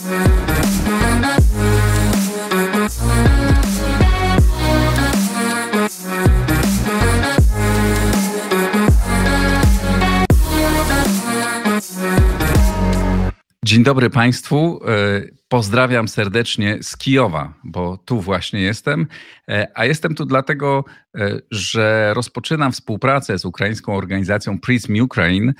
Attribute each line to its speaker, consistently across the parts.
Speaker 1: Yeah. Dzień dobry Państwu. E, pozdrawiam serdecznie z Kijowa, bo tu właśnie jestem. E, a jestem tu dlatego, e, że rozpoczynam współpracę z ukraińską organizacją Prism Ukraine,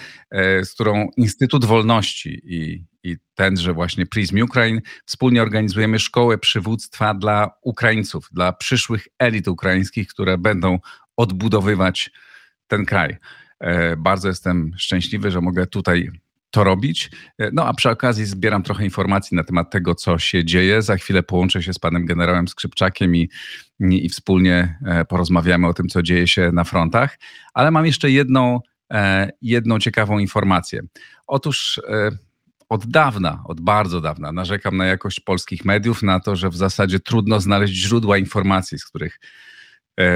Speaker 1: z którą Instytut Wolności i, i tenże właśnie Prism Ukraine wspólnie organizujemy szkołę przywództwa dla Ukraińców, dla przyszłych elit ukraińskich, które będą odbudowywać ten kraj. Bardzo jestem szczęśliwy, że mogę tutaj to robić. E, no a przy okazji zbieram trochę informacji na temat tego, co się dzieje. Za chwilę połączę się z panem generałem Skrzypczakiem i, i, wspólnie e, porozmawiamy o tym, co dzieje się na frontach. Ale mam jeszcze jedną, e, jedną ciekawą informację. Otóż od dawna, od bardzo dawna narzekam na jakość polskich mediów, na to, że w zasadzie trudno znaleźć źródła informacji, z których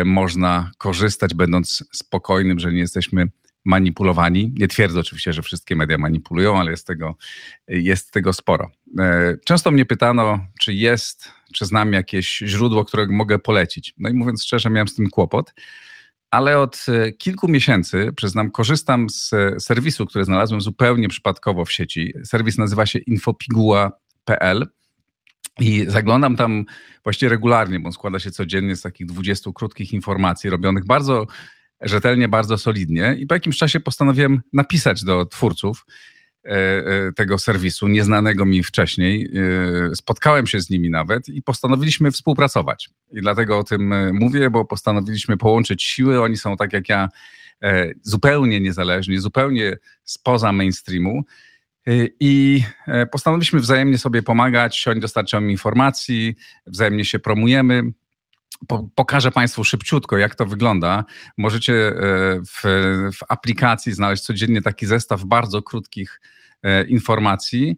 Speaker 1: można korzystać, będąc spokojnym, że nie jesteśmy manipulowani. Nie twierdzę oczywiście, że wszystkie media manipulują, ale jest tego, jest tego sporo. E, często mnie pytano, czy jest, czy znam jakieś źródło, które mogę polecić. No i mówiąc szczerze, miałem z tym kłopot, ale od e, kilku miesięcy, przyznam, korzystam z serwisu, który znalazłem zupełnie przypadkowo w sieci. Serwis nazywa się infopiguła.pl. I zaglądam tam właściwie regularnie, bo on składa się codziennie z takich 20 krótkich informacji robionych bardzo rzetelnie, bardzo solidnie i po jakimś czasie postanowiłem napisać do twórców e, e, tego serwisu, nieznanego mi wcześniej. E, spotkałem się z nimi nawet i postanowiliśmy współpracować. I dlatego o tym mówię, bo postanowiliśmy połączyć siły. Oni są tak jak ja zupełnie niezależni, zupełnie spoza mainstreamu. I postanowiliśmy wzajemnie sobie pomagać. Oni dostarczają mi informacji, wzajemnie się promujemy po, pokażę Państwu szybciutko, jak to wygląda. Możecie e, w, w aplikacji znaleźć codziennie taki zestaw bardzo krótkich e, informacji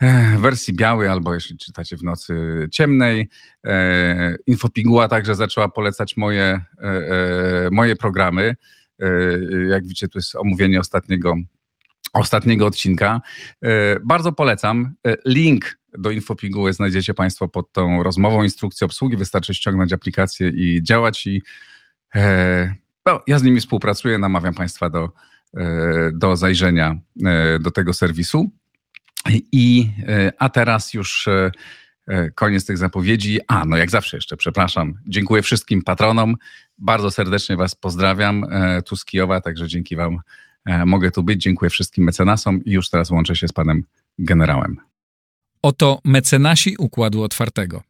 Speaker 1: e, w wersji białej, albo jeśli czytacie w nocy ciemnej. Infopiguła także zaczęła polecać moje, moje programy. Jak widzicie, tu jest omówienie ostatniego, ostatniego odcinka. Bardzo polecam. Link do infopiguły znajdziecie Państwo pod tą rozmową, instrukcję obsługi. Wystarczy ściągnąć aplikację i działać. I e, no, ja z nimi współpracuję, namawiam Państwa do, e, do zajrzenia e, do tego serwisu. I, e, a teraz już e, e, koniec tych zapowiedzi. A, no jak zawsze jeszcze, przepraszam. Dziękuję wszystkim patronom. Bardzo serdecznie Was pozdrawiam tu z Kijowa, także dzięki Wam mogę tu być. Dziękuję wszystkim mecenasom i już teraz łączę się z Panem Generałem.
Speaker 2: Oto mecenasi Układu Otwartego.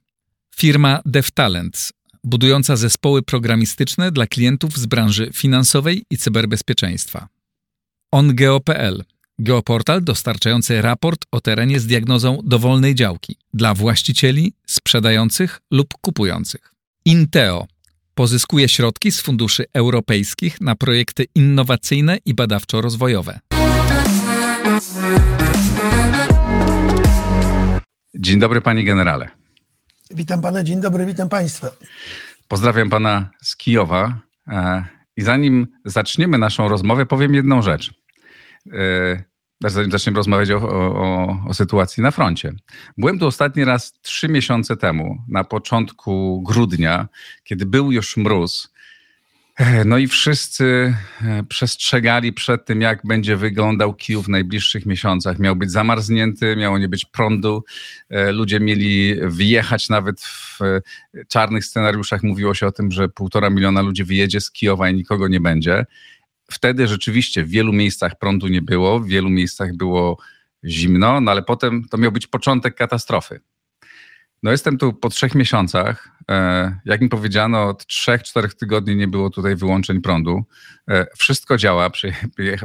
Speaker 2: Firma DevTalents, budująca zespoły programistyczne dla klientów z branży finansowej i cyberbezpieczeństwa. OnGeo.pl Geoportal dostarczający raport o terenie z diagnozą dowolnej działki dla właścicieli, sprzedających lub kupujących. Inteo pozyskuje środki z funduszy europejskich na projekty innowacyjne i badawczo-rozwojowe.
Speaker 1: Dzień dobry, panie generale.
Speaker 3: Witam pana, dzień dobry, witam państwa.
Speaker 1: Pozdrawiam pana z Kijowa. E, I zanim zaczniemy naszą rozmowę, powiem jedną rzecz. E, zanim zaczniemy rozmawiać o, o, o, sytuacji na froncie. Byłem tu ostatni raz trzy miesiące temu, na początku grudnia, kiedy był już mróz no i wszyscy e, przestrzegali przed tym, jak będzie wyglądał Kijów w najbliższych miesiącach. Miał być zamarznięty, miało nie być prądu. E, ludzie mieli wyjechać nawet w e, czarnych scenariuszach. Mówiło się o tym, że półtora miliona ludzi wyjedzie z Kijowa i nikogo nie będzie. Wtedy rzeczywiście w wielu miejscach prądu nie było, w wielu miejscach było zimno, no ale potem to miał być początek katastrofy. No jestem tu po trzech miesiącach. E, jak mi powiedziano, od trzech, czterech tygodni nie było tutaj wyłączeń prądu. E, wszystko działa.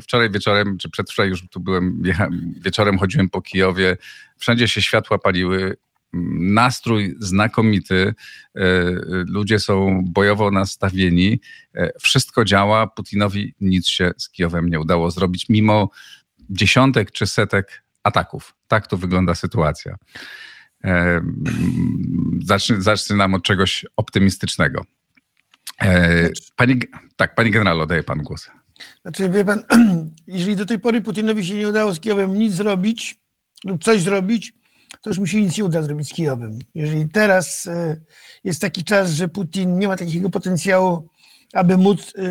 Speaker 1: Wczoraj wieczorem, czy przedwczoraj już tu byłem, wieczorem chodziłem po Kijowie. Wszędzie się światła paliły. Nastrój znakomity. E, ludzie są bojowo nastawieni. Wszystko działa. Putinowi nic się z Kijowem nie udało zrobić, mimo dziesiątek czy setek ataków. Tak tu wygląda sytuacja. Zacznę, zaczynam od czegoś optymistycznego. E, pani, tak, panie generale, oddaję pan głos.
Speaker 3: Znaczy, wie pan, jeżeli do tej pory Putinowi się nie udało z Kijowem nic zrobić lub coś zrobić, to już mu się nic nie uda zrobić z Kijowem. Jeżeli teraz e, jest taki czas, że Putin nie ma takiego potencjału, aby móc e,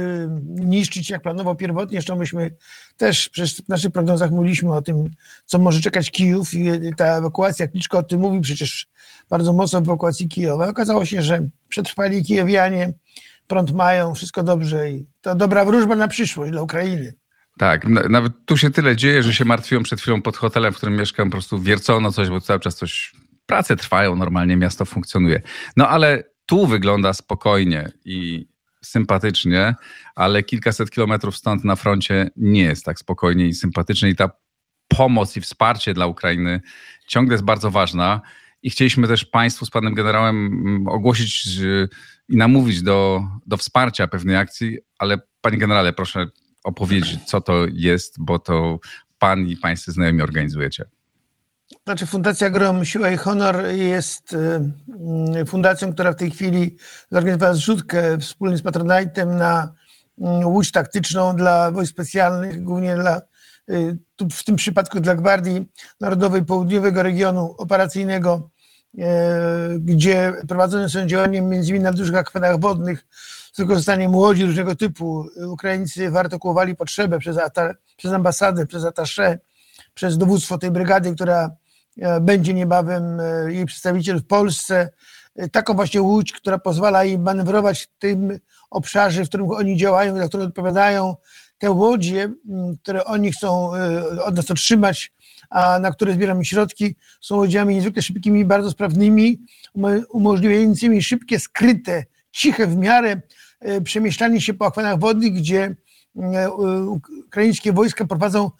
Speaker 3: niszczyć, jak planował pierwotnie, zresztą myśmy też w naszych prognozach mówiliśmy o tym, co może czekać Kijów i ta ewakuacja, Kliczko o tym mówił przecież bardzo mocno o ewakuacji Kijowa. Okazało się, że przetrwali Kijowianie, prąd mają, wszystko dobrze i to dobra wróżba na przyszłość dla Ukrainy.
Speaker 1: Tak, nawet tu się tyle dzieje, że się martwiłem przed chwilą pod hotelem, w którym mieszkam, po prostu wiercono coś, bo cały czas coś, prace trwają, normalnie miasto funkcjonuje. No ale tu wygląda spokojnie i sympatycznie, ale kilkaset kilometrów stąd na froncie nie jest tak spokojnie i sympatycznie i ta pomoc i wsparcie dla Ukrainy ciągle jest bardzo ważna i chcieliśmy też Państwu z Panem Generałem mm, ogłosić i namówić do, do wsparcia pewnej akcji, ale Panie Generale, proszę opowiedzieć, co to jest, bo to Pan i Pańscy znajomi organizujecie.
Speaker 3: Znaczy Fundacja Grom Siła i Honor jest y, fundacją, która w tej chwili zorganizowała zrzutkę wspólnie z Patronite'em na mm, łódź taktyczną dla wojsk specjalnych, głównie dla, y, w tym przypadku dla Gwardii Narodowej Południowego Regionu Operacyjnego, y, gdzie prowadzone są działania między innymi na dużych akwenach wodnych z wykorzystaniem łodzi różnego typu. Ukraińcy wyartykułowali potrzebę przez, przez ambasadę, przez atasze, przez dowództwo tej brygady, która e, będzie niebawem e, jej przedstawiciel w Polsce. E, taką właśnie łódź, która pozwala im manewrować w tym obszarze, w którym oni działają, za które odpowiadają. Te łodzie, które oni chcą od nas otrzymać, a na które zbieramy środki, są łodziami niezwykle szybkimi, bardzo sprawnymi, umożliwiającymi szybkie, skryte, ciche w miarę przemieszczanie się po akwenach wodnych, gdzie ukraińskie wojska prowadzą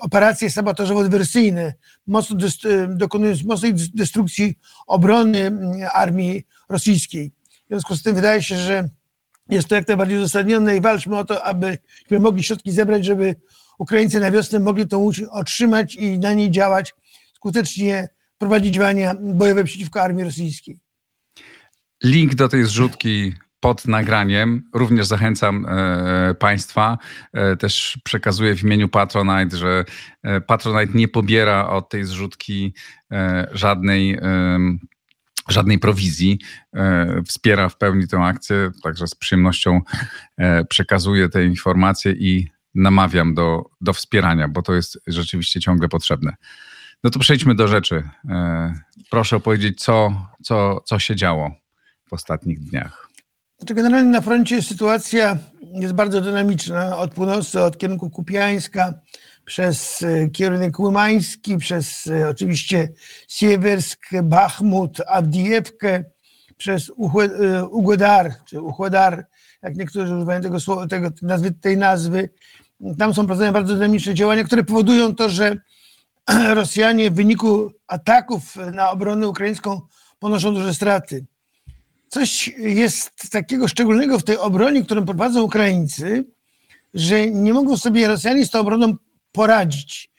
Speaker 3: operacje sabotażowo-dywersyjne, mocno dokonując mocnej destrukcji obrony armii rosyjskiej. W związku z tym wydaje się, że jest to jak najbardziej uzasadnione i walczmy o to, abyśmy mogli środki zebrać, żeby Ukraińcy na wiosnę mogli łódź otrzymać i na niej działać, skutecznie prowadzić działania bojowe przeciwko armii rosyjskiej.
Speaker 1: Link do tej zrzutki pod nagraniem. Również zachęcam e, Państwa. E, też przekazuję w imieniu Patronite, że e, Patronite nie pobiera od tej zrzutki żadnej żadnej prowizji, wspiera w pełni tę akcję, także z przyjemnością przekazuję te informacje i namawiam do, do wspierania, bo to jest rzeczywiście ciągle potrzebne. No to przejdźmy do rzeczy. Proszę opowiedzieć, co, co, co się działo w ostatnich dniach.
Speaker 3: Znaczy generalnie na froncie sytuacja jest bardzo dynamiczna. Od północy, od kierunku Kupiańska, przez e, kierunek Łymański, przez e, oczywiście Siewiersk, Bachmut, Avdiivkę, przez e, Ugłedar, czy Uchłedar, jak niektórzy używają tego, słowa, tego nazwy, tej nazwy. Tam są prowadzone bardzo dynamiczne działania, które powodują to, że Rosjanie w wyniku ataków na obronę ukraińską ponoszą duże straty coś jest takiego szczególnego w tej obronie, którą prowadzą Ukraińcy, że nie mogą sobie Rosjanie z tą obroną poradzić.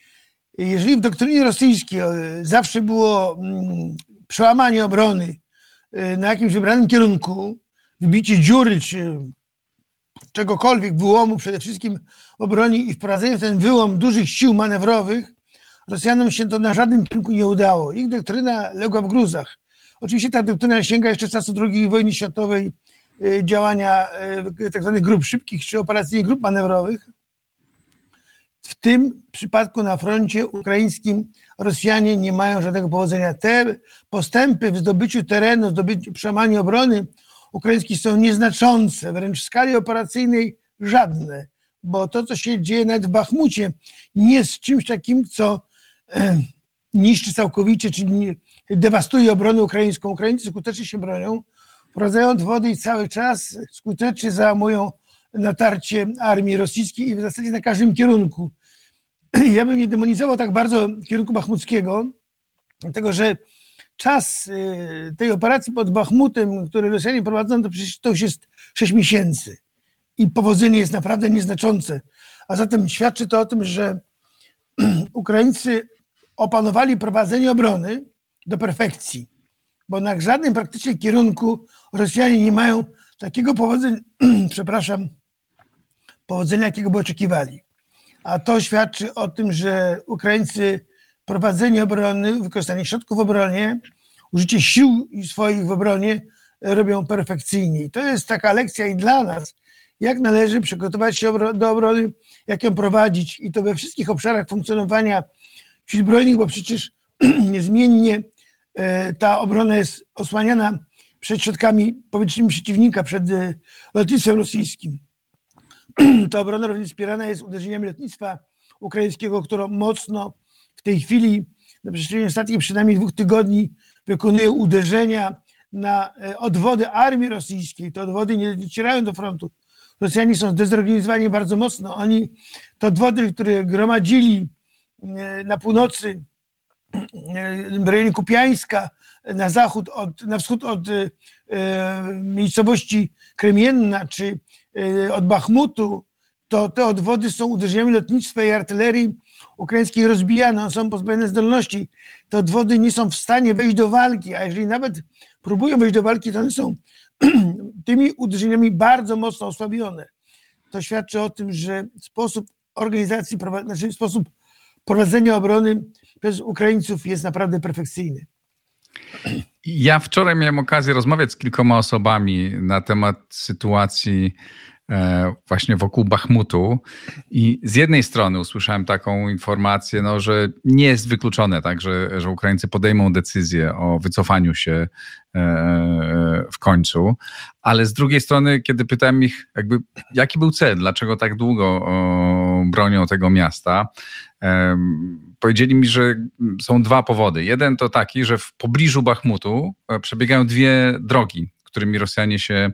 Speaker 3: Jeżeli w doktrynie rosyjskiej e, zawsze było mm, przełamanie obrony e, na jakimś wybranym kierunku, wybicie dziury czy czegokolwiek, wyłomu przede wszystkim obronie i wprowadzenie w ten wyłom dużych sił manewrowych, Rosjanom się to na żadnym kierunku nie udało. Ich doktryna legła w gruzach. Oczywiście ta doktryna sięga jeszcze czasu II wojny światowej, y, działania y, tzw. Tak grup szybkich czy operacyjnych grup manewrowych. W tym przypadku na froncie ukraińskim Rosjanie nie mają żadnego powodzenia. Te postępy w zdobyciu terenu, w zdobyciu przemaniu obrony ukraińskiej są nieznaczące, wręcz w skali operacyjnej żadne, bo to, co się dzieje nawet w Bachmucie, nie jest czymś takim, co e, niszczy całkowicie, czy dewastuje obronę ukraińską. Ukraińcy skutecznie się bronią, wprowadzając wody i cały czas skutecznie załamują natarcie armii rosyjskiej i w zasadzie na każdym kierunku. Ja bym nie demonizował tak bardzo kierunku bachmuckiego, dlatego że czas y, tej operacji pod Bachmutem, który Rosjanie prowadzą, to przecież to już jest 6 miesięcy i powodzenie jest naprawdę nieznaczące. A zatem świadczy to o tym, że Ukraińcy opanowali prowadzenie obrony, do perfekcji, bo na żadnym praktycznie kierunku Rosjanie nie mają takiego powodzenia, przepraszam, powodzenia, jakiego by oczekiwali. A to świadczy o tym, że Ukraińcy prowadzenie obrony, wykorzystanie środków w obronie, użycie sił swoich w obronie robią perfekcyjnie. I to jest taka lekcja i dla nas, jak należy przygotować się do obrony, jak ją prowadzić i to we wszystkich obszarach funkcjonowania sił zbrojnych, bo przecież niezmiennie ta obrona jest osłaniana przed środkami powietrznymi przeciwnika, przed e, lotnictwem rosyjskim. Ta obrona również wspierana jest uderzeniami lotnictwa ukraińskiego, które mocno w tej chwili, na przestrzeni ostatnich przynajmniej dwóch tygodni, wykonuje uderzenia na e, odwody armii rosyjskiej. Te odwody nie docierają do frontu. Rosjanie są zdezorganizowani bardzo mocno. Oni te odwody, które gromadzili e, na północy, e, w rejonie Kupiańska, na zachód, od, na wschód od e, miejscowości Kremienna czy e, od Bachmutu, to te odwody są uderzeniami lotnictwa i artylerii ukraińskiej rozbijane, są pozbawione zdolności. Te odwody nie są w stanie wejść do walki, a jeżeli nawet próbują wejść do walki, to one są tymi uderzeniami bardzo mocno osłabione. To świadczy o tym, że sposób organizacji, znaczy sposób prowadzenia obrony przez Ukraińców jest naprawdę perfekcyjny.
Speaker 1: Ja wczoraj miałem okazję rozmawiać z kilkoma osobami na temat sytuacji E, właśnie wokół Bachmutu. I z jednej strony usłyszałem taką informację, no, że nie jest wykluczone, tak, że, że Ukraińcy podejmą decyzję o wycofaniu się e, w końcu, ale z drugiej strony, kiedy pytałem ich, jakby, jaki był cel, dlaczego tak długo bronią tego miasta, powiedzieli mi, że są dwa powody. Jeden to taki, że w pobliżu Bachmutu e, przebiegają dwie drogi, którymi Rosjanie się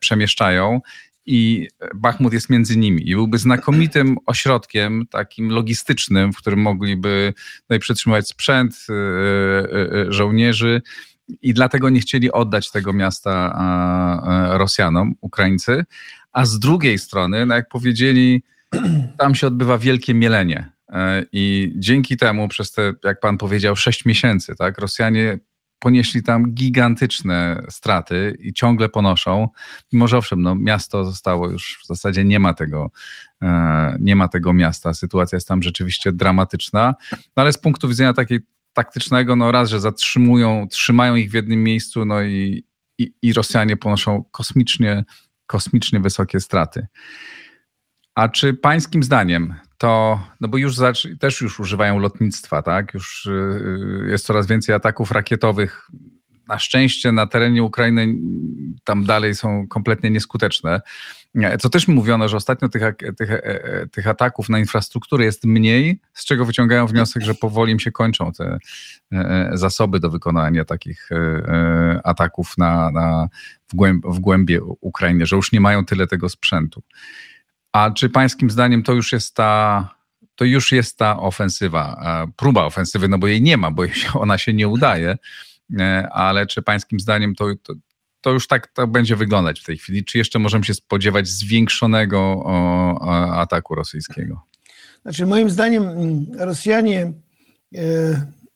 Speaker 1: przemieszczają i Bachmut jest między nimi i byłby znakomitym ośrodkiem takim logistycznym, w którym mogliby tutaj przetrzymywać sprzęt y, żołnierzy i dlatego nie chcieli oddać tego miasta Rosjanom, Ukraińcy, a z drugiej strony, no jak powiedzieli, tam się odbywa wielkie mielenie. I dzięki temu przez te, jak pan powiedział, sześć miesięcy, tak, Rosjanie ponieśli tam gigantyczne straty i ciągle ponoszą. Mimo, że owszem, no, miasto zostało już w zasadzie nie ma tego, e, nie ma tego miasta. Sytuacja jest tam rzeczywiście dramatyczna, no, ale z punktu widzenia takiej taktycznego, no raz, że zatrzymują, trzymają ich w jednym miejscu, no i, i, i Rosjanie ponoszą kosmicznie, kosmicznie wysokie straty. A czy pańskim zdaniem to, no bo już też już używają lotnictwa, tak? Już y, jest coraz więcej ataków rakietowych. Na szczęście na terenie Ukrainy tam dalej są kompletnie nieskuteczne. Co też mówiono, że ostatnio tych, tych, e, e, tych ataków na infrastrukturę jest mniej, z czego wyciągają wniosek, że powoli im się kończą te e, zasoby do wykonania takich ataków na, na, w, głęb, w Ukrainy, że już nie mają tyle tego sprzętu. A czy pańskim zdaniem to już jest ta, to już jest ta ofensywa, e, próba ofensywy, no bo jej nie ma, bo ona się nie udaje, e, ale czy pańskim zdaniem to, to, to już tak to będzie wyglądać w tej chwili? Czy jeszcze możemy się spodziewać zwiększonego ataku rosyjskiego?
Speaker 3: Znaczy, moim zdaniem mm, Rosjanie e,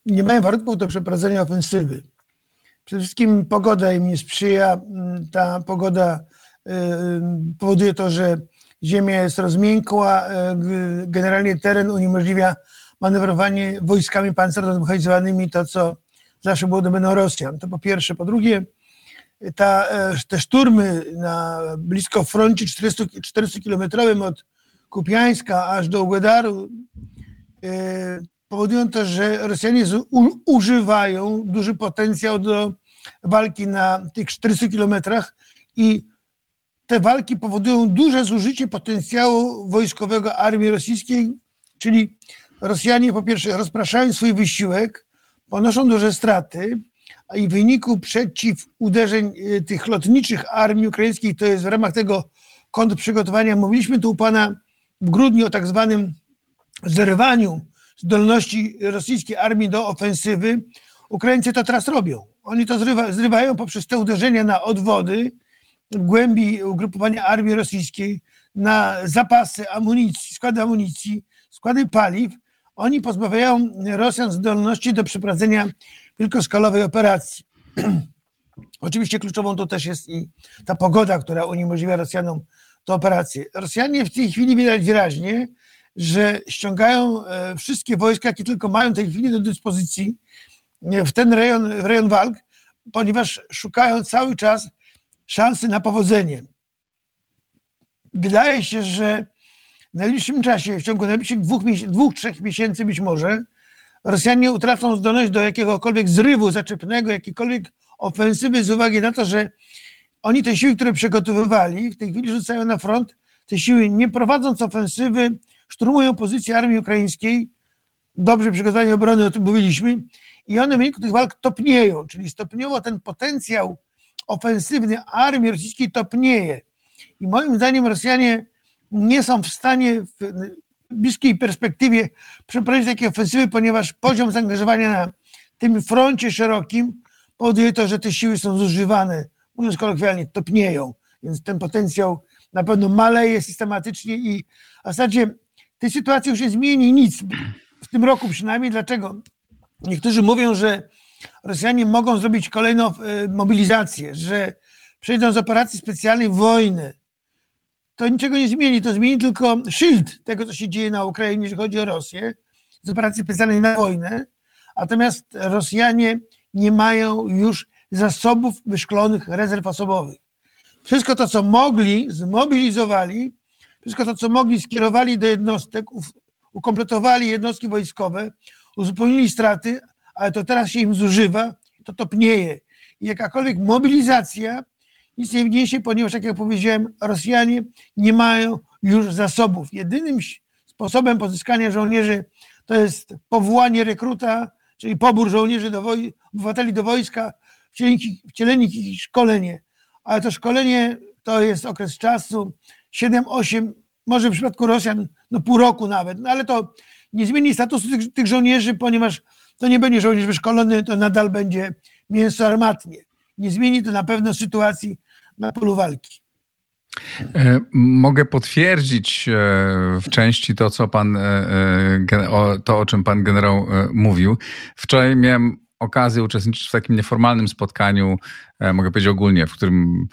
Speaker 3: nie mają warunków do przeprowadzenia ofensywy. Przede wszystkim pogoda im nie sprzyja. Mm, ta pogoda powoduje to, że ziemia jest rozmiękła, e, generalnie teren uniemożliwia manewrowanie wojskami pancerno-zmechanizowanymi, to co zawsze było domeną Rosjan. To po pierwsze. Po drugie, ta, e, te szturmy na blisko froncie 400, 400 kilometrowym od Kupiańska aż do Ugedaru e, powodują to, że Rosjanie używają duży potencjał do walki na tych 400 kilometrach i te walki powodują duże zużycie potencjału wojskowego armii rosyjskiej, czyli Rosjanie po pierwsze rozpraszają swój wysiłek, ponoszą duże straty, a i w wyniku przeciw uderzeń y, tych lotniczych armii ukraińskiej, to jest w ramach tego kontrprzygotowania, mówiliśmy tu u pana w grudniu o tak zwanym zerwaniu zdolności rosyjskiej armii do ofensywy. Ukraińcy to teraz robią. Oni to zrywa, zrywają poprzez te uderzenia na odwody, głębi ugrupowania armii rosyjskiej na zapasy amunicji, składy amunicji, składy paliw, oni pozbawiają Rosjan zdolności do przeprowadzenia wielkoskalowej operacji. Oczywiście kluczową to też jest i ta pogoda, która uniemożliwia Rosjanom tę operację. Rosjanie w tej chwili widać wyraźnie że ściągają e, wszystkie wojska, jakie tylko mają w tej chwili do dyspozycji w ten rejon, w rejon walk, ponieważ szukają cały czas szansy na powodzenie. Wydaje się, że w najbliższym czasie, w ciągu najbliższych dwóch, dwóch trzech miesięcy być może, Rosjanie utracą zdolność do jakiegokolwiek zrywu zaczepnego, jakiejkolwiek ofensywy z uwagi na to, że oni te siły, które przygotowywali, w tej chwili rzucają na front, te siły nie prowadząc ofensywy, szturmują pozycję armii ukraińskiej, dobrze przygotowanie obrony, o tym mówiliśmy, i one w wyniku tych walk topnieją, czyli stopniowo ten potencjał ofensywny armii rosyjskiej topnieje. I moim zdaniem Rosjanie nie są w stanie w bliskiej perspektywie przeprowadzić takiej ofensywy, ponieważ poziom zaangażowania na tym froncie szerokim powoduje to, że te siły są zużywane, mówiąc kolokwialnie, topnieją. Więc ten potencjał na pewno maleje systematycznie i w zasadzie tej sytuacji już nie zmieni nic. W tym roku przynajmniej. Dlaczego? Niektórzy mówią, że Rosjanie mogą zrobić kolejną e, mobilizację, że przejdą z operacji specjalnej w wojnę. To niczego nie zmieni, to zmieni tylko szyld tego, co się dzieje na Ukrainie, jeżeli chodzi o Rosję, z operacji specjalnej na wojnę. Natomiast Rosjanie nie mają już zasobów wyszklonych rezerw osobowych. Wszystko to, co mogli, zmobilizowali, wszystko to, co mogli, skierowali do jednostek, ukompletowali jednostki wojskowe, uzupełnili straty, ale to teraz się im zużywa, to topnieje. I jakakolwiek mobilizacja nic nie wniesie, ponieważ, tak jak powiedziałem, Rosjanie nie mają już zasobów. Jedynym sposobem pozyskania żołnierzy to jest powołanie rekruta, czyli pobór żołnierzy do woj- obywateli do wojska, wcielenie ich szkolenie. Ale to szkolenie to jest okres czasu 7-8, może w przypadku Rosjan no pół roku nawet, no ale to nie zmieni statusu tych, tych żołnierzy, ponieważ to nie będzie żołnierz wyszkolony, to nadal będzie mięso armatnie. Nie zmieni to na pewno sytuacji na polu walki.
Speaker 1: E, mogę potwierdzić e, w części to, co pan, e, to o czym pan generał mówił. Wczoraj miałem okazję uczestniczyć w takim nieformalnym spotkaniu, mogę powiedzieć ogólnie, w którym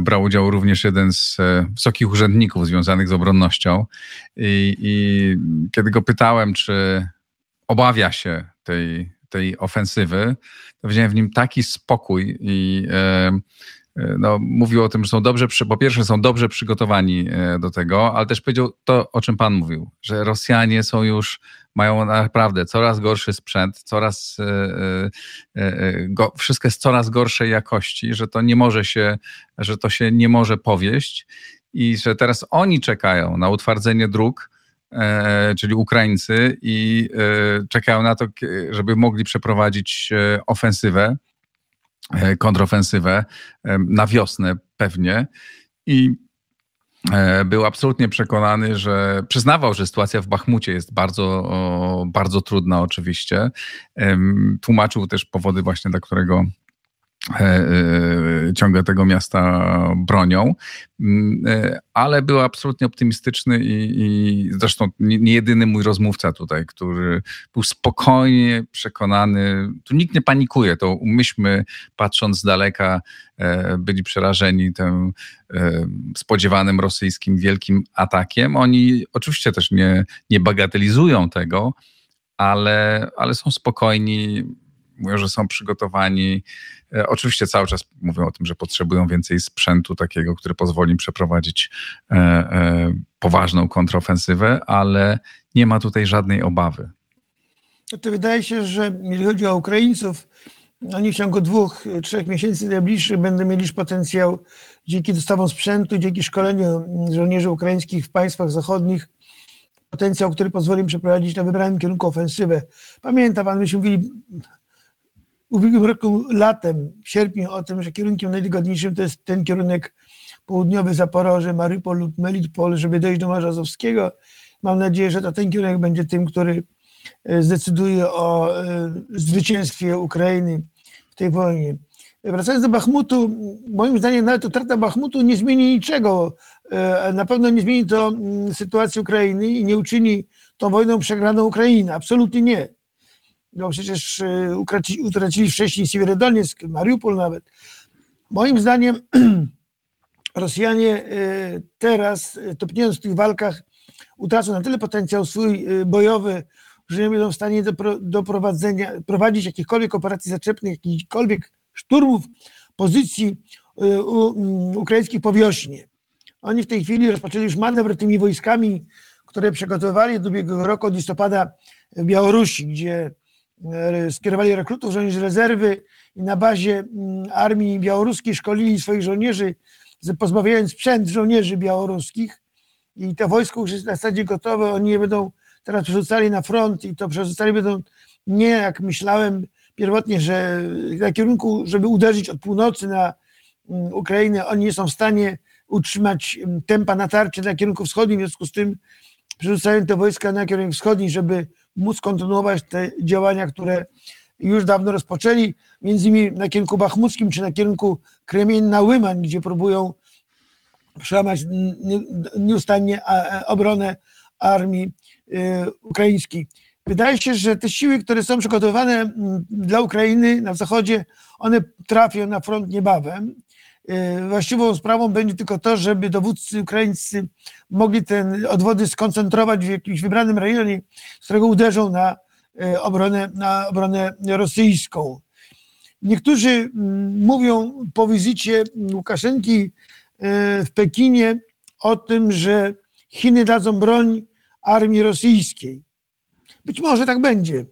Speaker 1: brał udział również jeden z wysokich urzędników związanych z obronnością. I, i kiedy go pytałem, czy obawia się tej, tej ofensywy, to widziałem w nim taki spokój i E, no, mówił o tym, że są dobrze, po pierwsze są dobrze przygotowani e, do tego, ale też powiedział to, o czym pan mówił, że Rosjanie są już, mają naprawdę coraz gorszy sprzęt, coraz, e, go, wszystko jest coraz gorszej jakości, że to nie może się, że to się nie może powieść i że teraz oni czekają na utwardzenie dróg, czyli Ukraińcy i czekają na to, żeby mogli przeprowadzić ofensywę E, kontrofensywę e, na wiosnę pewnie i e, był absolutnie przekonany, że przyznawał, że sytuacja w Bachmucie jest bardzo, bardzo trudna oczywiście. Tłumaczył też powody właśnie, dla którego E, e, ciągle tego miasta bronią, mm, e, ale był absolutnie optymistyczny i, i zresztą nie, jedyny mój rozmówca tutaj, który był spokojnie przekonany, tu nikt nie panikuje, to myśmy patrząc z daleka byli przerażeni tym spodziewanym rosyjskim wielkim atakiem. Oni oczywiście też nie, nie bagatelizują tego, ale, ale są spokojni, mówią, że są przygotowani. E, oczywiście cały czas mówią o tym, że potrzebują więcej sprzętu takiego, który pozwoli im przeprowadzić e, e, poważną kontrofensywę, ale nie ma tutaj żadnej obawy.
Speaker 3: To wydaje się, że jeżeli chodzi o Ukraińców, oni w ciągu dwóch, trzech miesięcy najbliższych będą mieli potencjał dzięki dostawom sprzętu, dzięki szkoleniu żołnierzy ukraińskich w państwach zachodnich, potencjał, który pozwoli im przeprowadzić na wybranym kierunku ofensywę. Pamięta pan, myśmy mówili ubiegłym roku latem, w sierpniu o tym, że kierunkiem najwygodniejszym to jest ten kierunek południowy Zaporoże, Marypol lub Melitpol, żeby dojść do Morza Azowskiego. Mam nadzieję, że to ten kierunek będzie tym, który e, zdecyduje o e, zwycięstwie Ukrainy w tej wojnie. Wracając do Bachmutu, moim zdaniem nawet utrata Bachmutu nie zmieni niczego. E, na pewno nie zmieni to mm, sytuacji Ukrainy i nie uczyni tą wojną przegraną Ukrainy. Absolutnie nie no przecież e, utracili wcześniej Siewierodoniec, Mariupol nawet. Moim zdaniem Rosjanie e, teraz, e, topniejąc w tych walkach, utracą na tyle potencjał swój bojowy, że nie będą w stanie do, prowadzić jakichkolwiek operacji zaczepnych, jakichkolwiek szturmów pozycji ukraińskich po wiośnie. Oni w tej chwili rozpoczęli już manewr tymi wojskami, które przygotowywali do ubiegłego roku od listopada w Białorusi, gdzie skierowali rekrutów, żołnierzy rezerwy i na bazie mm, armii białoruskiej szkolili swoich żołnierzy, pozbawiając sprzęt żołnierzy białoruskich. I to wojsko już jest na stadzie gotowe, oni je będą teraz przerzucali na front i to przerzucali będą nie jak myślałem pierwotnie, że na kierunku, żeby uderzyć od północy na mm, Ukrainę, oni nie są w stanie utrzymać mm, tempa natarcia na kierunku wschodnim, w związku z tym przerzucają te wojska na kierunek wschodni, żeby móc kontynuować te działania, które już dawno rozpoczęli, między innymi na kierunku bachmuckim czy na kierunku Kremien na Łyman, gdzie próbują przełamać nieustannie obronę armii y, ukraińskiej. Wydaje się, że te siły, które są przygotowane mm, dla Ukrainy na zachodzie, one trafią na front niebawem. Y, właściwą sprawą będzie tylko to, żeby dowódcy ukraińscy mogli te odwody skoncentrować w jakimś wybranym rejonie, z którego uderzą na y, obronę, na obronę rosyjską. Niektórzy mm, mówią po wizycie Łukaszenki y, w Pekinie o tym, że Chiny dadzą broń armii rosyjskiej. Być może tak będzie.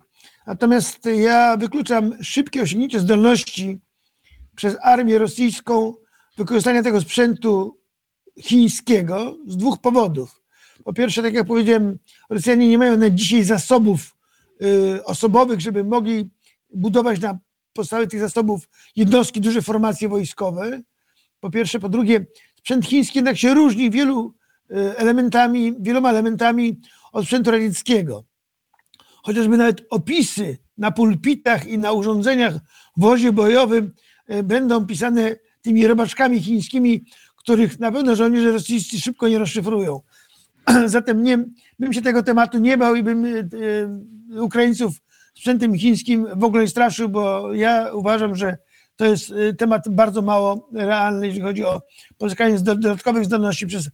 Speaker 3: Natomiast ja wykluczam szybkie osiągnięcie zdolności przez armię rosyjską wykorzystania tego sprzętu chińskiego z dwóch powodów. Po pierwsze, tak jak powiedziałem, Rosjanie nie mają na dzisiaj zasobów y, osobowych, żeby mogli budować na podstawie tych zasobów jednostki, duże formacje wojskowe. Po pierwsze. Po drugie, sprzęt chiński jednak się różni wielu y, elementami, wieloma elementami od sprzętu radzieckiego. Chociażby nawet opisy na pulpitach i na urządzeniach w wozie bojowym y, będą pisane tymi robaczkami chińskimi, których na pewno żołnierze rosyjscy szybko nie rozszyfrują. Zatem nie, bym się tego tematu nie bał i bym y, y, Ukraińców sprzętem chińskim w ogóle nie straszył, bo ja uważam, że to jest y, temat bardzo mało realny, jeżeli chodzi o pozyskanie dodatkowych zdolności przez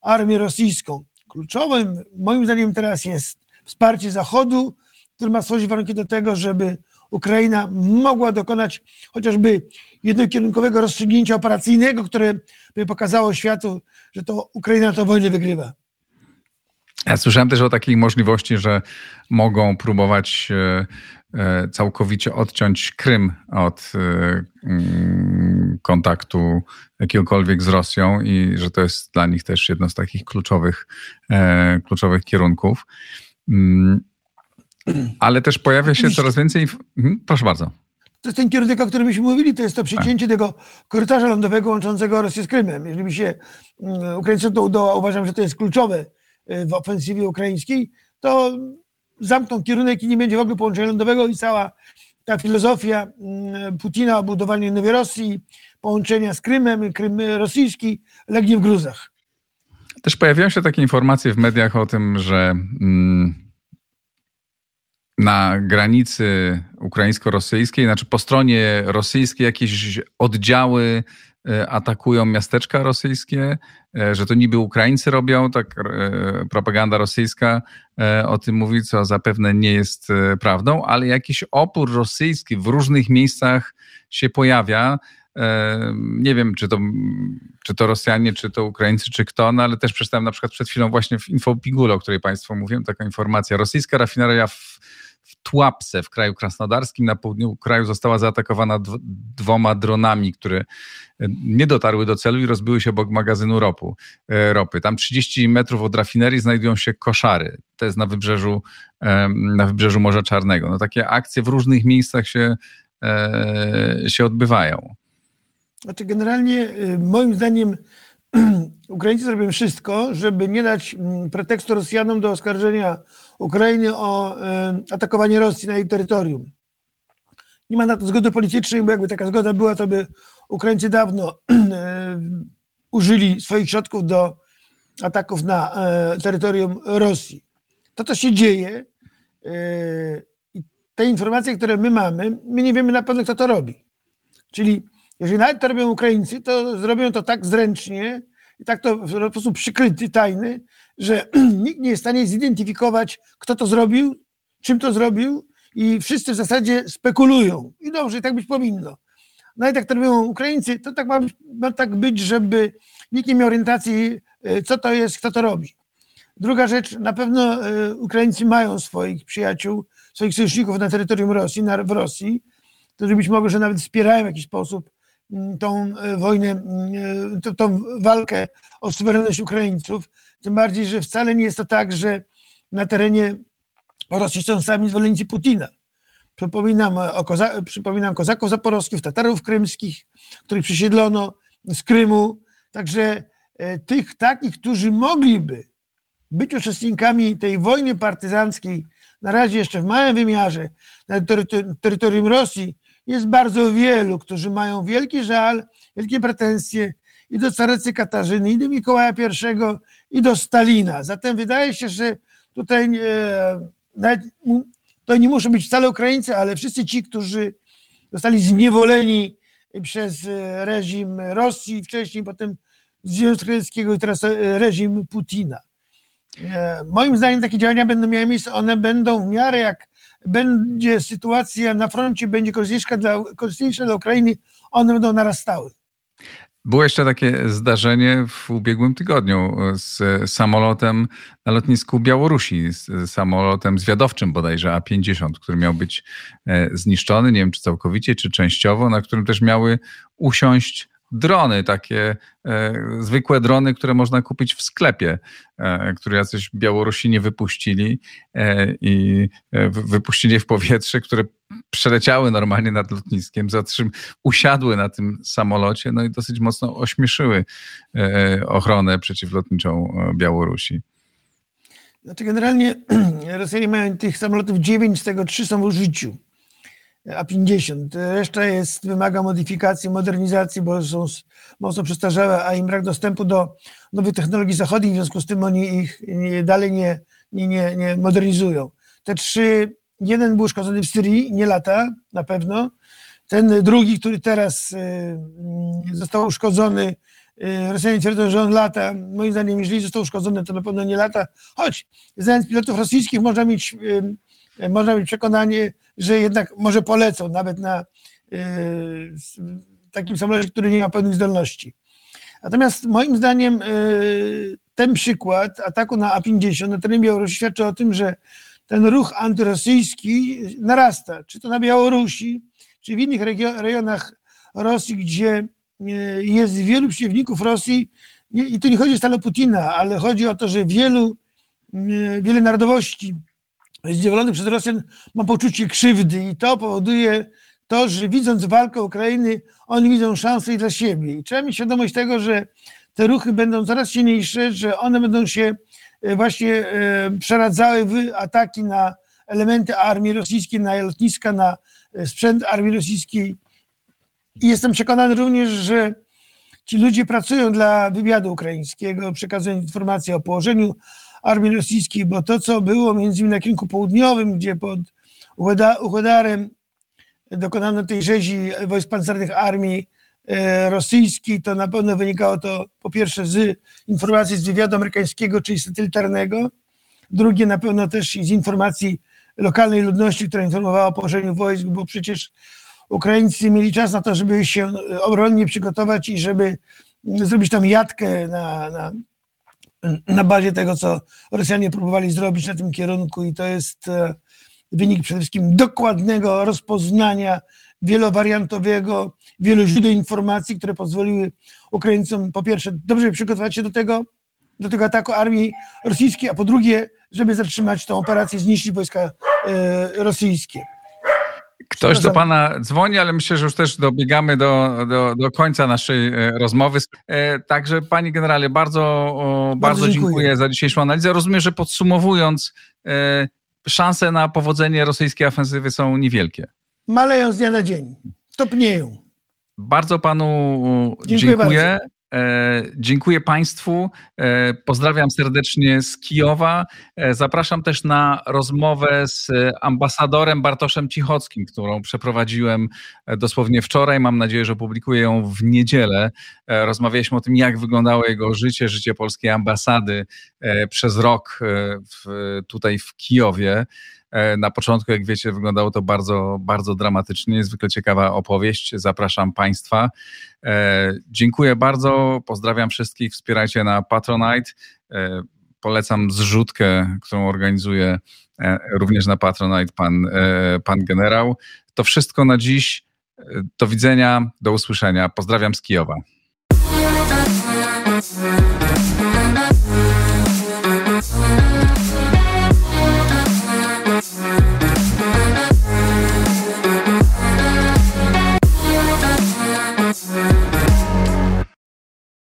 Speaker 3: armię rosyjską. Kluczowym moim zdaniem teraz jest wsparcie Zachodu, który ma stworzyć warunki do tego, żeby Ukraina mogła dokonać chociażby jednokierunkowego rozstrzygnięcia operacyjnego, które by pokazało światu, że to Ukraina tę wojnę wygrywa.
Speaker 1: Ja słyszałem też o takiej możliwości, że mogą próbować e, e, całkowicie odciąć Krym od e, mm, kontaktu jakiegokolwiek z Rosją i że to jest dla nich też jedno z takich kluczowych, kluczowych kierunków. Ale też pojawia się coraz więcej. Mhm, proszę bardzo.
Speaker 3: To jest ten kierunek, o którym myśmy mówili, to jest to przecięcie tak. tego korytarza lądowego łączącego Rosję z Krymem. Jeżeli by się mm, Ukraińcom to udało, uważam, że to jest kluczowe y, w ofensywie ukraińskiej, to zamkną kierunek i nie będzie w ogóle połączenia lądowego i cała ta filozofia mm, Putina o budowaniu nowej Rosji, połączenia z Krymem, Krym rosyjski, legnie w gruzach.
Speaker 1: Też pojawiają się takie informacje w mediach o tym, że. Mm, na granicy ukraińsko-rosyjskiej, znaczy po stronie rosyjskiej jakieś oddziały e, atakują miasteczka rosyjskie, e, że to niby Ukraińcy robią, tak e, propaganda rosyjska o tym mówi, co zapewne nie jest prawdą, ale jakiś opór rosyjski w różnych miejscach się pojawia. Nie wiem, czy to, czy to Rosjanie, czy to Ukraińcy, czy kto, no ale też przeczytałem na przykład przed chwilą właśnie w Infopigule, o której Państwu mówiłem, taka informacja. Rosyjska rafineria w w Tłapce w kraju krasnodarskim na południu kraju została zaatakowana dwoma dronami, które e, nie dotarły do celu i rozbiły się obok magazynu ropu, e, ropy. Tam 30 metrów od rafinerii znajdują się koszary. To jest na wybrzeżu, na wybrzeżu Morza Czarnego. No, takie akcje w różnych miejscach się, e, się odbywają.
Speaker 3: Znaczy generalnie moim zdaniem Ukraińcy zrobią wszystko, żeby nie dać mm, pretekstu Rosjanom do oskarżenia Ukrainy o e, atakowanie Rosji na jej terytorium. Nie ma na to zgody politycznej, bo jakby taka zgoda była, to by Ukraińcy dawno e, użyli swoich środków do ataków na e, terytorium Rosji. To, co się dzieje, i te informacje, które my mamy, my nie wiemy na pewno, kto to robi. Czyli jeżeli nawet to robią Ukraińcy, to zrobią to tak zręcznie i tak to w sposób przykryty, tajny, że nikt nie jest w stanie zidentyfikować, kto to zrobił, czym to zrobił i wszyscy w zasadzie spekulują. I dobrze, tak być powinno. Nawet jak to robią Ukraińcy, to tak ma, ma tak być, żeby nikt nie miał orientacji, e, co to jest, kto to robi. Druga rzecz, na pewno e, Ukraińcy mają swoich przyjaciół, swoich sojuszników na terytorium Rosji, na, w Rosji, którzy być może że nawet wspierają w jakiś sposób tą e, wojnę, mm, tą, tą walkę o suwerenność Ukraińców. Tym bardziej, że wcale nie jest to tak, że na terenie Rosji są sami zwolennicy Putina. Przypominam, o koza, przypominam kozaków zaporowskich, Tatarów krymskich, których przesiedlono z Krymu. Także e, tych takich, którzy mogliby być uczestnikami tej wojny partyzanckiej, na razie jeszcze w małym wymiarze, na terytorium Rosji, jest bardzo wielu, którzy mają wielki żal, wielkie pretensje i do carycy Katarzyny, i do Mikołaja I, i do Stalina. Zatem wydaje się, że tutaj e, to nie muszą być wcale Ukraińcy, ale wszyscy ci, którzy zostali zniewoleni przez e, reżim Rosji, wcześniej potem Związku Radzieckiego i teraz e, reżim Putina. E, moim zdaniem takie działania będą miały miejsce, one będą w miarę jak będzie sytuacja na froncie, będzie korzystniejsza dla, korzystniejsza dla Ukrainy, one będą narastały.
Speaker 1: Było jeszcze takie zdarzenie w ubiegłym tygodniu z samolotem na lotnisku Białorusi, z samolotem zwiadowczym bodajże A-50, który miał być e, zniszczony, nie wiem czy całkowicie, czy częściowo, na którym też miały usiąść drony, takie e, zwykłe drony, które można kupić w sklepie, e, które jacyś Białorusini wypuścili e, i e, wypuścili w powietrze, które przeleciały normalnie nad lotniskiem, zatrzym, usiadły na tym samolocie, no i dosyć mocno ośmieszyły e, ochronę przeciwlotniczą e, Białorusi.
Speaker 3: Znaczy generalnie Rosjanie mają tych samolotów 9, z tego 3 są w użyciu. A50. Reszta jest, wymaga modyfikacji, modernizacji, bo są mocno przestarzałe, a im brak dostępu do nowych technologii zachodnich, w związku z tym oni ich dalej nie, nie, nie, nie modernizują. Te trzy, jeden był uszkodzony w Syrii, nie lata na pewno. Ten drugi, który teraz y, został uszkodzony, y, Rosjanie twierdzą, że on lata. Moim zdaniem, jeżeli został uszkodzony, to na pewno nie lata. Choć, znając pilotów rosyjskich, można mieć, można mieć przekonanie, że jednak może polecą nawet na yy, takim samolocie, który nie ma pełnych zdolności. Natomiast moim zdaniem yy, ten przykład ataku na A50 na terenie Białorusi świadczy o tym, że ten ruch antyrosyjski narasta, czy to na Białorusi, czy w innych rejonach Rosji, gdzie yy, jest wielu przeciwników Rosji, i tu nie chodzi o Putina, ale chodzi o to, że wielu, wiele narodowości zdziewolony przez Rosjan ma poczucie krzywdy i to powoduje to, że widząc walkę Ukrainy, oni widzą szansę i dla siebie. I trzeba mieć świadomość tego, że te ruchy będą coraz silniejsze, że one będą się e, właśnie e, przeradzały w ataki na elementy armii rosyjskiej, na lotniska, na e, sprzęt armii rosyjskiej. I jestem przekonany również, że ci ludzie pracują dla wywiadu ukraińskiego, przekazują informacje o położeniu armii rosyjskiej, bo to, co było między innymi na kierunku południowym, gdzie pod Uchodarem dokonano tej rzezi wojsk pancernych armii e, rosyjskiej, to na pewno wynikało to po pierwsze z informacji z wywiadu amerykańskiego, czyli satelitarnego, drugie na pewno też z informacji lokalnej ludności, która informowała o położeniu wojsk, bo przecież Ukraińcy mieli czas na to, żeby się obronnie przygotować i żeby zrobić tam jatkę na, na na bazie tego, co Rosjanie próbowali zrobić na tym kierunku i to jest e, wynik przede wszystkim dokładnego rozpoznania wielowariantowego, wielu źródeł informacji, które pozwoliły Ukraińcom po pierwsze dobrze przygotować się do tego, do tego ataku armii rosyjskiej, a po drugie, żeby zatrzymać tę operację, zniszczyć wojska e, rosyjskie.
Speaker 1: Ktoś do Pana dzwoni, ale myślę, że już też dobiegamy do, do, do końca naszej e, rozmowy. E, także Pani Generale, bardzo, bardzo, bardzo dziękuję. dziękuję. za dzisiejszą analizę. Rozumiem, że podsumowując, e, szanse na powodzenie rosyjskiej ofensywy są niewielkie.
Speaker 3: Maleją z dnia na dzień, topnieją.
Speaker 1: Bardzo Panu dziękuję. dziękuję. Bardzo. E, dziękuję Państwu. E, pozdrawiam serdecznie z Kijowa. E, zapraszam też na rozmowę z ambasadorem Bartoszem Cichockim, którą przeprowadziłem dosłownie wczoraj. Mam nadzieję, że opublikuję ją w niedzielę. Rozmawialiśmy o tym, jak wyglądało jego życie, życie polskiej ambasady przez rok w, tutaj w Kijowie. Na początku, jak wiecie, wyglądało to bardzo, bardzo dramatycznie. Niezwykle ciekawa opowieść. Zapraszam Państwa. E, dziękuję bardzo, pozdrawiam wszystkich, wspierajcie na Patronite. E, polecam zrzutkę, którą organizuje e, również na Patronite pan, pan generał. To wszystko na dziś. Do widzenia, do usłyszenia. Pozdrawiam z Kijowa.